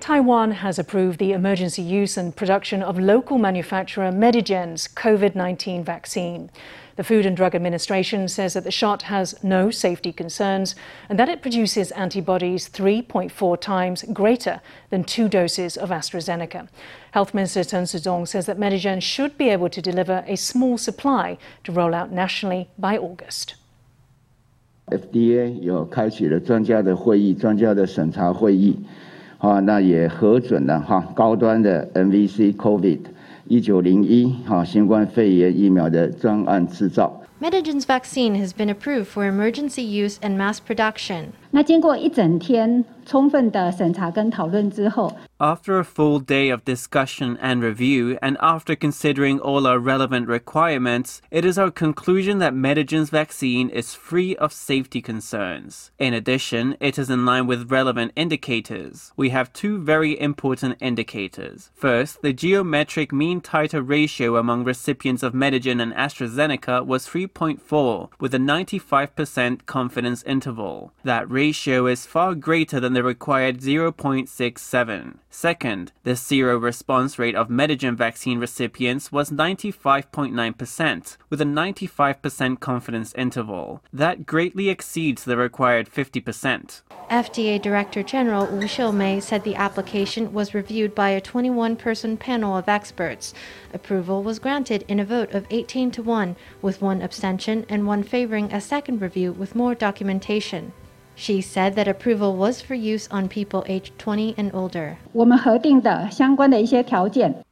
Taiwan has approved the emergency use and production of local manufacturer Medigen's COVID 19 vaccine. The Food and Drug Administration says that the shot has no safety concerns and that it produces antibodies 3.4 times greater than two doses of AstraZeneca. Health Minister Chen Shih-chung says that Medigen should be able to deliver a small supply to roll out nationally by August. FDA 有开启了专家的会议，专家的审查会议。啊，那也核准了哈高端的 MVC COVID 一九零一哈新冠肺炎疫苗的专案制造。Medigen's vaccine has been approved for emergency use and mass production. 那经过一整天充分的审查跟讨论之后， After a full day of discussion and review, and after considering all our relevant requirements, it is our conclusion that Medigen's vaccine is free of safety concerns. In addition, it is in line with relevant indicators. We have two very important indicators. First, the geometric mean titer ratio among recipients of Medigen and AstraZeneca was 3.4, with a 95% confidence interval. That ratio is far greater than the required 0.67. Second, the seroresponse rate of Medigen vaccine recipients was 95.9%, with a 95% confidence interval. That greatly exceeds the required 50%. FDA Director General Wu Xiaomei said the application was reviewed by a 21 person panel of experts. Approval was granted in a vote of 18 to 1, with one abstention and one favoring a second review with more documentation. She said that approval was for use on people aged 20 and older.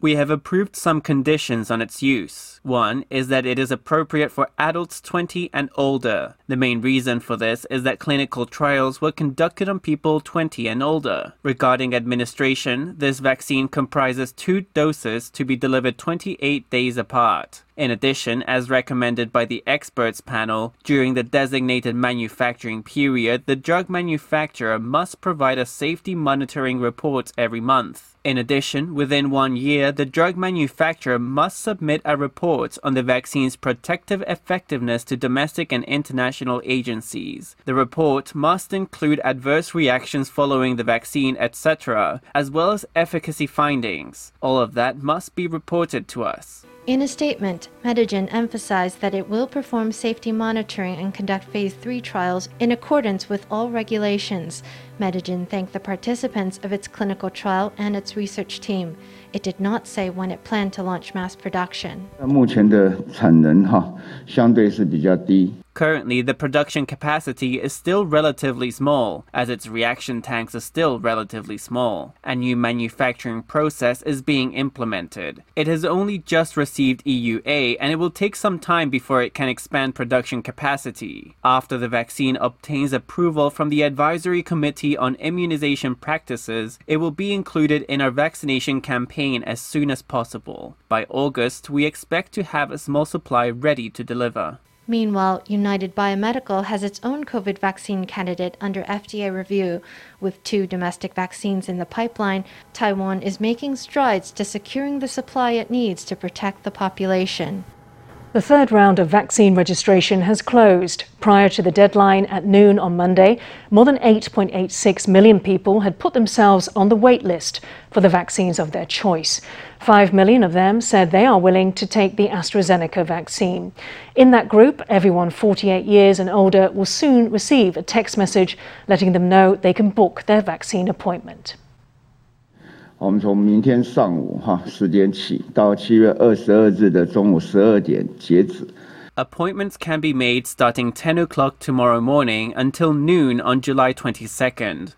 We have approved some conditions on its use. One is that it is appropriate for adults 20 and older. The main reason for this is that clinical trials were conducted on people 20 and older. Regarding administration, this vaccine comprises two doses to be delivered 28 days apart. In addition, as recommended by the experts panel, during the designated manufacturing period, the drug manufacturer must provide a safety monitoring report every month. In addition, within one year, the drug manufacturer must submit a report on the vaccine's protective effectiveness to domestic and international agencies. The report must include adverse reactions following the vaccine, etc., as well as efficacy findings. All of that must be reported to us. In a statement, Medigen emphasized that it will perform safety monitoring and conduct phase 3 trials in accordance with all regulations. Medigen thanked the participants of its clinical trial and its research team. It did not say when it planned to launch mass production. 那目前的产能哈相对是比较低， Currently, the production capacity is still relatively small, as its reaction tanks are still relatively small. A new manufacturing process is being implemented. It has only just received EUA, and it will take some time before it can expand production capacity. After the vaccine obtains approval from the Advisory Committee on Immunization Practices, it will be included in our vaccination campaign as soon as possible. By August, we expect to have a small supply ready to deliver. Meanwhile, United Biomedical has its own COVID vaccine candidate under FDA review. With two domestic vaccines in the pipeline, Taiwan is making strides to securing the supply it needs to protect the population. The third round of vaccine registration has closed. Prior to the deadline at noon on Monday, more than 8.86 million people had put themselves on the wait list for the vaccines of their choice. 5 million of them said they are willing to take the AstraZeneca vaccine. In that group, everyone 48 years and older will soon receive a text message letting them know they can book their vaccine appointment. 我们从明天上午哈时间起到七月二十二日的中午十二点截止。 Appointments can be made starting 10 o'clock tomorrow morning until noon on July 22nd.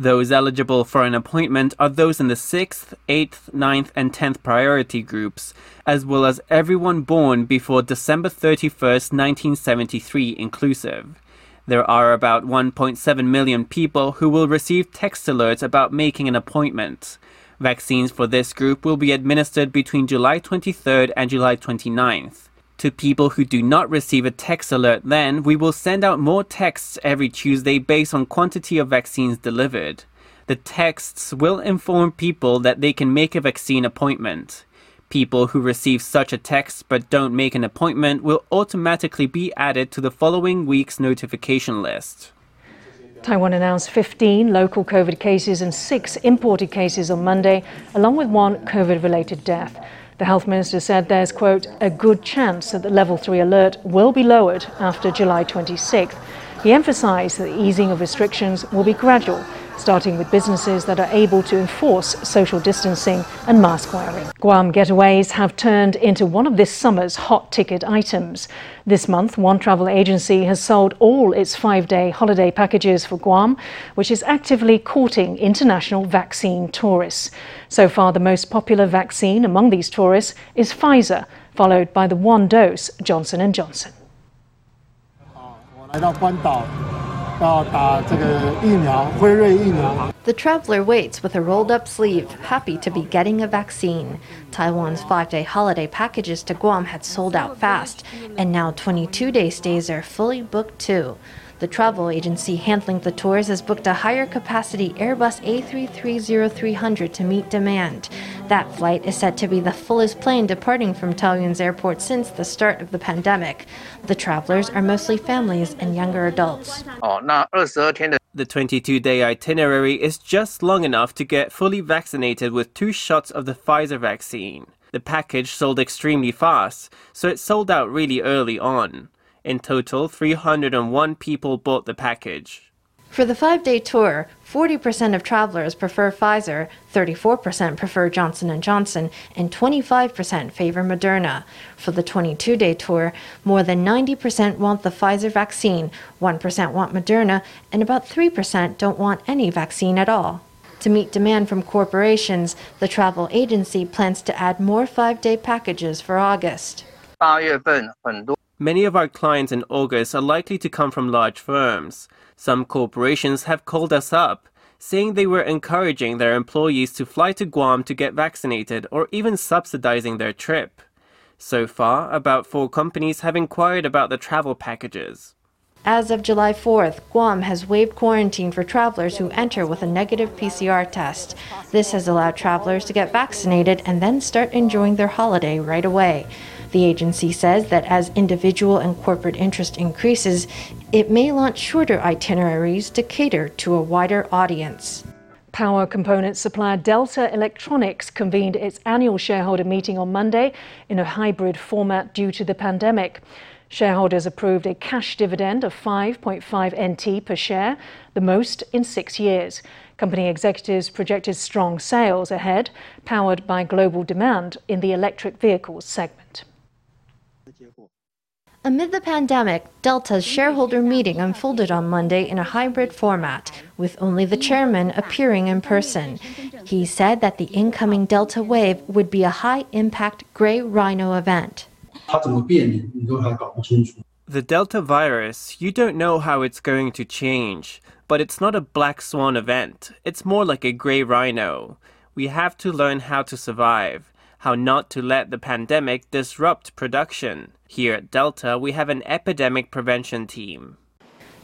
Those eligible for an appointment are those in the 6th, 8th, 9th, and 10th priority groups, as well as everyone born before December 31st, 1973 inclusive. There are about 1.7 million people who will receive text alerts about making an appointment. Vaccines for this group will be administered between July 23rd and July 29th. To people who do not receive a text alert, then we will send out more texts every Tuesday based on quantity of vaccines delivered. The texts will inform people that they can make a vaccine appointment. People who receive such a text but don't make an appointment will automatically be added to the following week's notification list. Taiwan announced 15 local COVID cases and six imported cases on Monday, along with one COVID related death. The health minister said there's, quote, a good chance that the level 3 alert will be lowered after July 26th. He emphasized that the easing of restrictions will be gradual starting with businesses that are able to enforce social distancing and mask wearing. Guam getaways have turned into one of this summer's hot ticket items. This month, one travel agency has sold all its five day holiday packages for Guam, which is actively courting international vaccine tourists. So far, the most popular vaccine among these tourists is Pfizer, followed by the one dose Johnson & Johnson. The traveler waits with a rolled up sleeve, happy to be getting a vaccine. Taiwan's five day holiday packages to Guam had sold out fast, and now 22 day stays are fully booked too. The travel agency handling the tours has booked a higher capacity Airbus A330-300 to meet demand. That flight is said to be the fullest plane departing from Taoyuan's airport since the start of the pandemic. The travelers are mostly families and younger adults. Oh, the 22 day itinerary is just long enough to get fully vaccinated with two shots of the Pfizer vaccine. The package sold extremely fast, so it sold out really early on. In total, 301 people bought the package. For the five day tour, 40% of travelers prefer Pfizer, 34% prefer Johnson & Johnson, and 25% favor Moderna. For the 22 day tour, more than 90% want the Pfizer vaccine, 1% want Moderna, and about 3% don't want any vaccine at all. To meet demand from corporations, the travel agency plans to add more five day packages for August. Many of our clients in August are likely to come from large firms. Some corporations have called us up, saying they were encouraging their employees to fly to Guam to get vaccinated or even subsidizing their trip. So far, about four companies have inquired about the travel packages. As of July 4th, Guam has waived quarantine for travelers who enter with a negative PCR test. This has allowed travelers to get vaccinated and then start enjoying their holiday right away. The agency says that as individual and corporate interest increases, it may launch shorter itineraries to cater to a wider audience. Power component supplier Delta Electronics convened its annual shareholder meeting on Monday in a hybrid format due to the pandemic. Shareholders approved a cash dividend of 5.5 NT per share, the most in six years. Company executives projected strong sales ahead, powered by global demand in the electric vehicles segment. Amid the pandemic, Delta's shareholder meeting unfolded on Monday in a hybrid format, with only the chairman appearing in person. He said that the incoming Delta wave would be a high impact gray rhino event. The Delta virus, you don't know how it's going to change, but it's not a black swan event. It's more like a gray rhino. We have to learn how to survive how not to let the pandemic disrupt production. Here at Delta, we have an epidemic prevention team.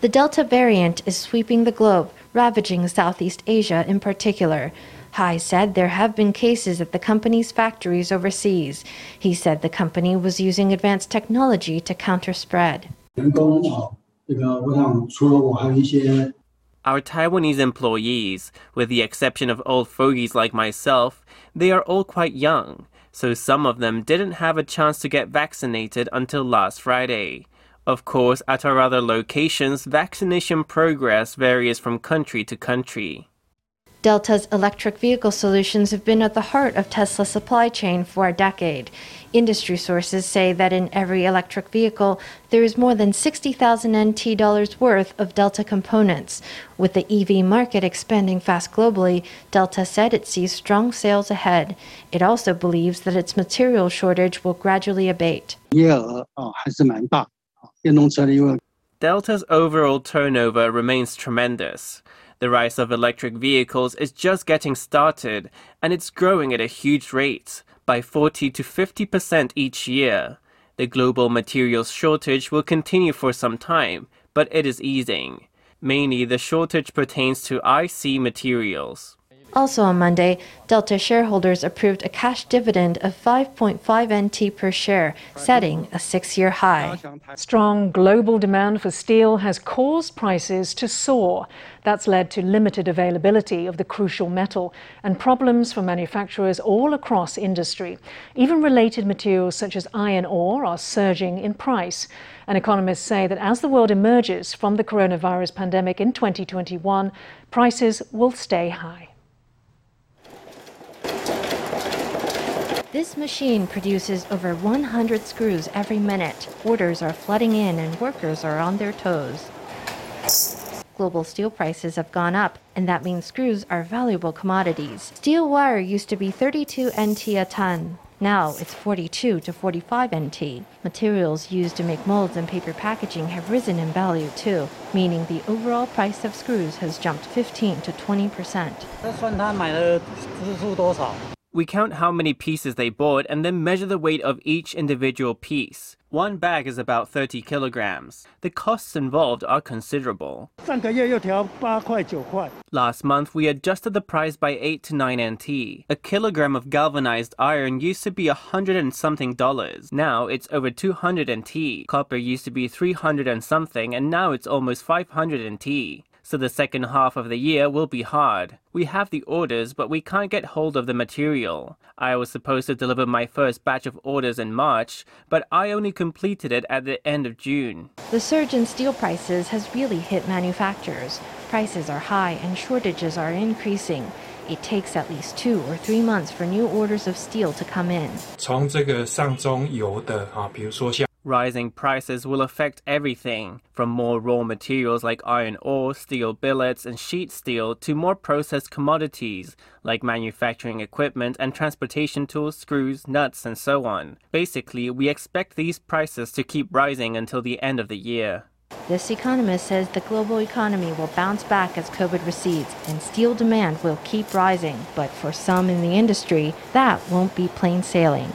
The Delta variant is sweeping the globe, ravaging Southeast Asia in particular. Hai said there have been cases at the company's factories overseas. He said the company was using advanced technology to counter spread. Our Taiwanese employees, with the exception of old fogies like myself, they are all quite young so some of them didn't have a chance to get vaccinated until last Friday. Of course, at our other locations, vaccination progress varies from country to country. Delta's electric vehicle solutions have been at the heart of Tesla's supply chain for a decade. Industry sources say that in every electric vehicle, there is more than 60,000 NT dollars worth of Delta components. With the EV market expanding fast globally, Delta said it sees strong sales ahead. It also believes that its material shortage will gradually abate. Delta's overall turnover remains tremendous. The rise of electric vehicles is just getting started, and it's growing at a huge rate, by 40 to 50% each year. The global materials shortage will continue for some time, but it is easing. Mainly, the shortage pertains to IC materials. Also on Monday, Delta shareholders approved a cash dividend of 5.5 NT per share, setting a six year high. Strong global demand for steel has caused prices to soar. That's led to limited availability of the crucial metal and problems for manufacturers all across industry. Even related materials such as iron ore are surging in price. And economists say that as the world emerges from the coronavirus pandemic in 2021, prices will stay high. This machine produces over 100 screws every minute. Orders are flooding in and workers are on their toes. Global steel prices have gone up, and that means screws are valuable commodities. Steel wire used to be 32 NT a ton. Now it's 42 to 45 NT. Materials used to make molds and paper packaging have risen in value too, meaning the overall price of screws has jumped 15 to 20 percent. We count how many pieces they bought and then measure the weight of each individual piece. One bag is about 30 kilograms. The costs involved are considerable. Last month, we adjusted the price by 8 to 9 NT. A kilogram of galvanized iron used to be a hundred and something dollars. Now it's over 200 NT. Copper used to be 300 and something, and now it's almost 500 NT so the second half of the year will be hard. We have the orders, but we can't get hold of the material. I was supposed to deliver my first batch of orders in March, but I only completed it at the end of June. The surge in steel prices has really hit manufacturers. Prices are high and shortages are increasing. It takes at least two or three months for new orders of steel to come in. 从这个上中游的啊，比如说像 Rising prices will affect everything, from more raw materials like iron ore, steel billets, and sheet steel to more processed commodities like manufacturing equipment and transportation tools, screws, nuts, and so on. Basically, we expect these prices to keep rising until the end of the year. This economist says the global economy will bounce back as COVID recedes and steel demand will keep rising. But for some in the industry, that won't be plain sailing.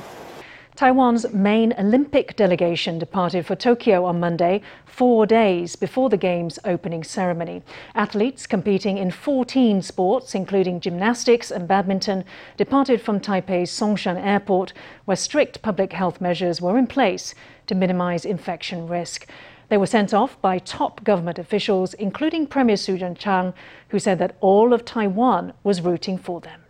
Taiwan's main Olympic delegation departed for Tokyo on Monday, four days before the Games' opening ceremony. Athletes competing in 14 sports, including gymnastics and badminton, departed from Taipei's Songshan Airport, where strict public health measures were in place to minimize infection risk. They were sent off by top government officials, including Premier Su Tseng-chang, who said that all of Taiwan was rooting for them.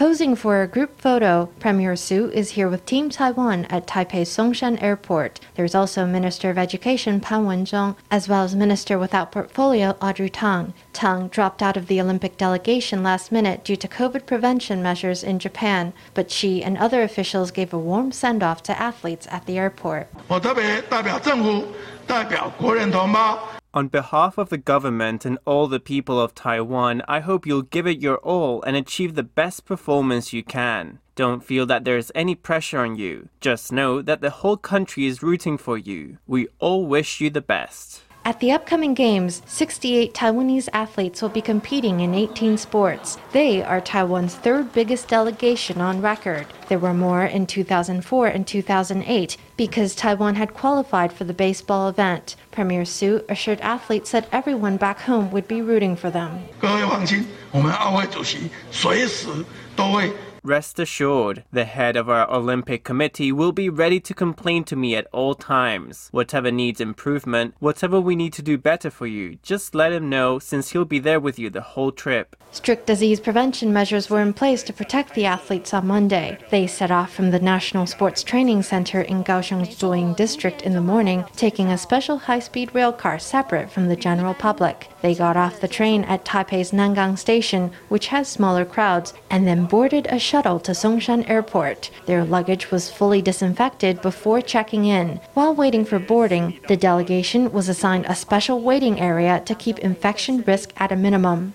Posing for a group photo, Premier Su is here with Team Taiwan at Taipei Songshan Airport. There's also Minister of Education Pan Wenzhong, as well as Minister without Portfolio Audrey Tang. Tang dropped out of the Olympic delegation last minute due to COVID prevention measures in Japan, but she and other officials gave a warm send off to athletes at the airport. 我特别代表政府，代表国人同胞。 On behalf of the government and all the people of Taiwan, I hope you'll give it your all and achieve the best performance you can. Don't feel that there is any pressure on you. Just know that the whole country is rooting for you. We all wish you the best. At the upcoming Games, 68 Taiwanese athletes will be competing in 18 sports. They are Taiwan's third biggest delegation on record. There were more in 2004 and 2008 because Taiwan had qualified for the baseball event. Premier Su assured athletes that everyone back home would be rooting for them. 各位放心，我们奥会主席随时都会 Rest assured, the head of our Olympic committee will be ready to complain to me at all times. Whatever needs improvement, whatever we need to do better for you, just let him know since he'll be there with you the whole trip. Strict disease prevention measures were in place to protect the athletes on Monday. They set off from the National Sports Training Center in Kaohsiung's Zuoying district in the morning, taking a special high-speed rail car separate from the general public. They got off the train at Taipei's Nangang Station, which has smaller crowds, and then boarded a shuttle to Songshan Airport. Their luggage was fully disinfected before checking in. While waiting for boarding, the delegation was assigned a special waiting area to keep infection risk at a minimum.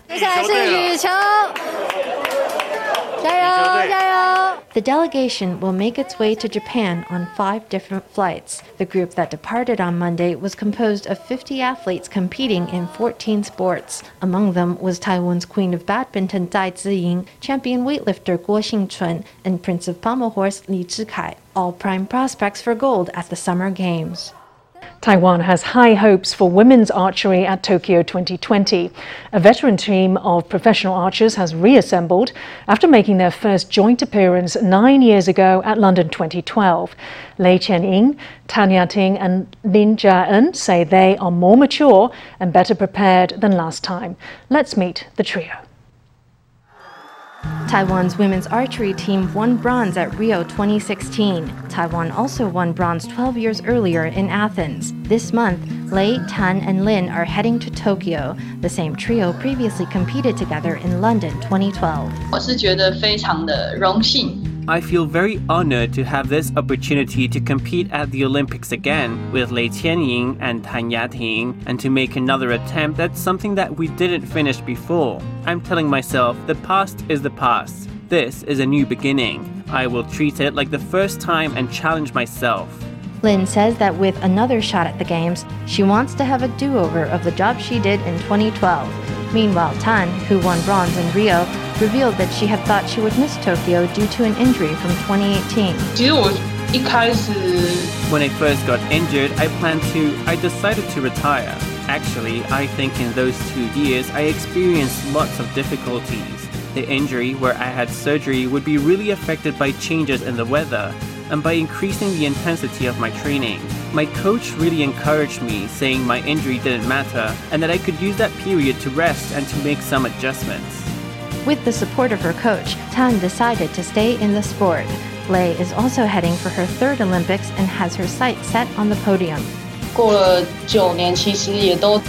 The delegation will make its way to Japan on five different flights. The group that departed on Monday was composed of 50 athletes competing in 14 sports. Among them was Taiwan's Queen of Badminton Dai Ziying, champion weightlifter Guo Xingchun, and Prince of Pommel Horse Li Zhikai, all prime prospects for gold at the Summer Games. Taiwan has high hopes for women's archery at Tokyo 2020. A veteran team of professional archers has reassembled after making their first joint appearance nine years ago at London 2012. Lei Qianying, Tan Yating, and Lin Jia-en say they are more mature and better prepared than last time. Let's meet the trio. Taiwan's women's archery team won bronze at Rio 2016. Taiwan also won bronze 12 years earlier in Athens. This month, Lei, Tan, and Lin are heading to Tokyo. The same trio previously competed together in London 2012. 我是觉得非常的荣幸。 I feel very honored to have this opportunity to compete at the Olympics again with Lei Qianying and Tan Yating and to make another attempt at something that we didn't finish before. I'm telling myself the past is the past. This is a new beginning. I will treat it like the first time and challenge myself. Lin says that with another shot at the Games, she wants to have a do over of the job she did in 2012. Meanwhile, Tan, who won bronze in Rio, revealed that she had thought she would miss Tokyo due to an injury from 2018. 其实我一开始 When I first got injured, I planned to, I decided to retire. Actually, I think in those two years, I experienced lots of difficulties. The injury, where I had surgery, would be really affected by changes in the weather and by increasing the intensity of my training. My coach really encouraged me, saying my injury didn't matter and that I could use that period to rest and to make some adjustments. With the support of her coach, Tan decided to stay in the sport. Lei is also heading for her third Olympics and has her sights set on the podium. 过了九年，其实也都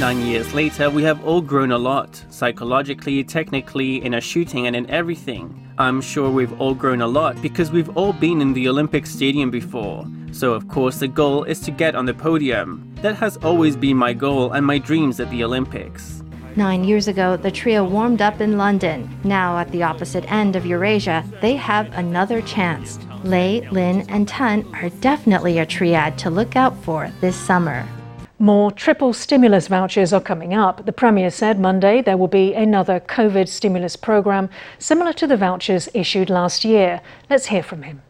Nine years later, we have all grown a lot, psychologically, technically, in our shooting, and in everything. I'm sure we've all grown a lot because we've all been in the Olympic Stadium before. So, of course, the goal is to get on the podium. That has always been my goal and my dreams at the Olympics. Nine years ago, the trio warmed up in London. Now, at the opposite end of Eurasia, they have another chance. Lei, Lin, and Tan are definitely a triad to look out for this summer. More triple stimulus vouchers are coming up. The Premier said Monday there will be another COVID stimulus programme similar to the vouchers issued last year. Let's hear from him.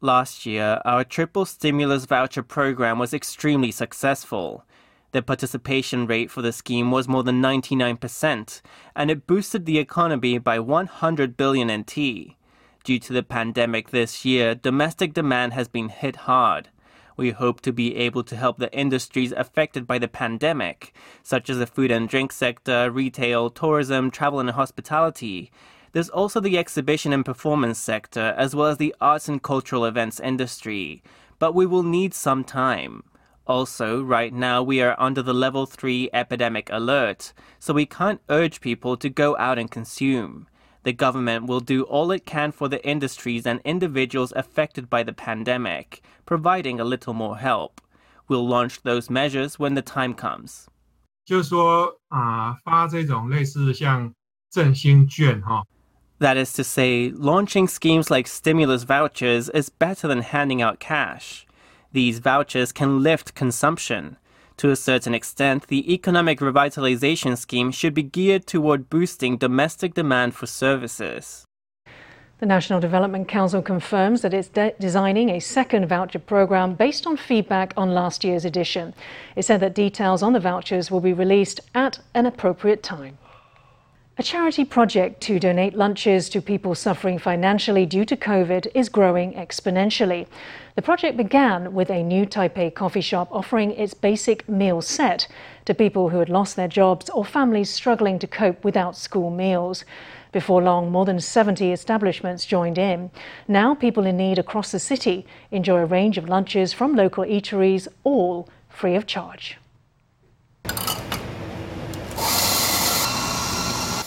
Last year, our triple stimulus voucher programme was extremely successful. The participation rate for the scheme was more than 99%, and it boosted the economy by 100 billion NT. Due to the pandemic this year, domestic demand has been hit hard. We hope to be able to help the industries affected by the pandemic, such as the food and drink sector, retail, tourism, travel and hospitality. There's also the exhibition and performance sector, as well as the arts and cultural events industry. But we will need some time. Also, right now we are under the level 3 epidemic alert, so we can't urge people to go out and consume. The government will do all it can for the industries and individuals affected by the pandemic, providing a little more help. We'll launch those measures when the time comes. 就是说啊、发这种类似像振兴券哈、 That is to say, launching schemes like stimulus vouchers is better than handing out cash. These vouchers can lift consumption. To a certain extent, the economic revitalization scheme should be geared toward boosting domestic demand for services. The National Development Council confirms that it's de- designing a second voucher program based on feedback on last year's edition. It said that details on the vouchers will be released at an appropriate time. A charity project to donate lunches to people suffering financially due to COVID is growing exponentially. The project began with a new Taipei coffee shop offering its basic meal set to people who had lost their jobs or families struggling to cope without school meals. Before long, more than 70 establishments joined in. Now, people in need across the city enjoy a range of lunches from local eateries, all free of charge.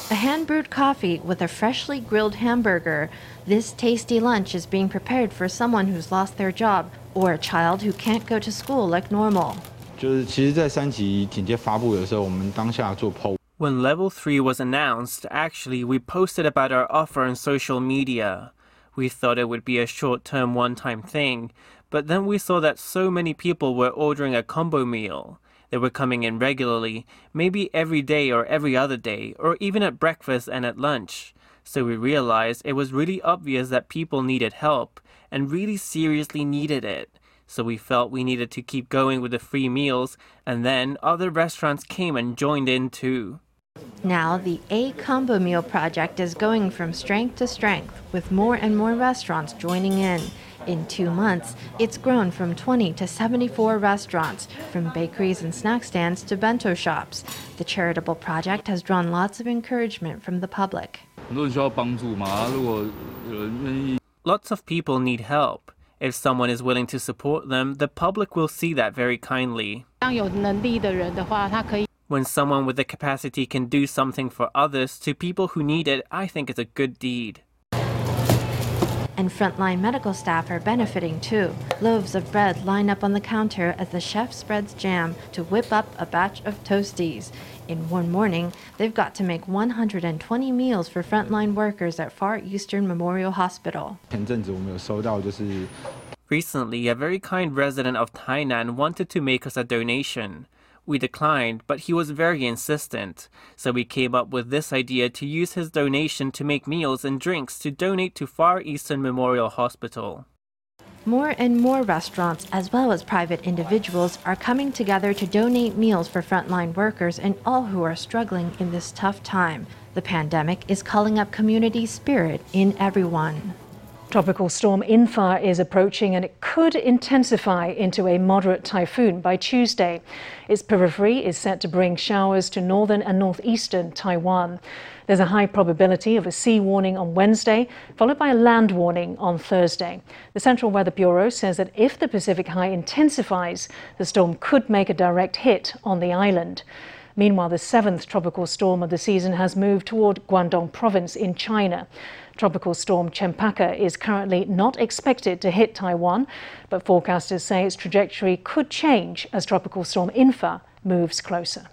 A hand brewed coffee with a freshly grilled hamburger, this tasty lunch is being prepared for someone who's lost their job or a child who can't go to school like normal. When level 3 was announced, actually, we posted about our offer on social media. We thought it would be a short term, one time thing, but then we saw that so many people were ordering a combo meal. They were coming in regularly, maybe every day or every other day, or even at breakfast and at lunch. So we realized it was really obvious that people needed help, and really seriously needed it. So we felt we needed to keep going with the free meals, and then other restaurants came and joined in too. Now, the A Combo Meal project is going from strength to strength, with more and more restaurants joining in. In two months, it's grown from 20 to 74 restaurants, from bakeries and snack stands to bento shops. The charitable project has drawn lots of encouragement from the public. Lots of people need help. If someone is willing to support them, the public will see that very kindly. When someone with the capacity can do something for others to people who need it, I think it's a good deed. And frontline medical staff are benefiting too. Loaves of bread line up on the counter as the chef spreads jam to whip up a batch of toasties. In one morning, they've got to make 120 meals for frontline workers at Far Eastern Memorial Hospital. Recently, a very kind resident of Tainan wanted to make us a donation. We declined, but he was very insistent, so we came up with this idea to use his donation to make meals and drinks to donate to Far Eastern Memorial Hospital. More and more restaurants, as well as private individuals, are coming together to donate meals for frontline workers and all who are struggling in this tough time. The pandemic is calling up community spirit in everyone. Tropical storm In-fa is approaching and it could intensify into a moderate typhoon by Tuesday. Its periphery is set to bring showers to northern and northeastern Taiwan. There's a high probability of a sea warning on Wednesday, followed by a land warning on Thursday. The Central Weather Bureau says that if the Pacific high intensifies, the storm could make a direct hit on the island. Meanwhile, the seventh tropical storm of the season has moved toward Guangdong province in China. Tropical storm Cempaka is currently not expected to hit Taiwan, but forecasters say its trajectory could change as tropical storm In-fa moves closer.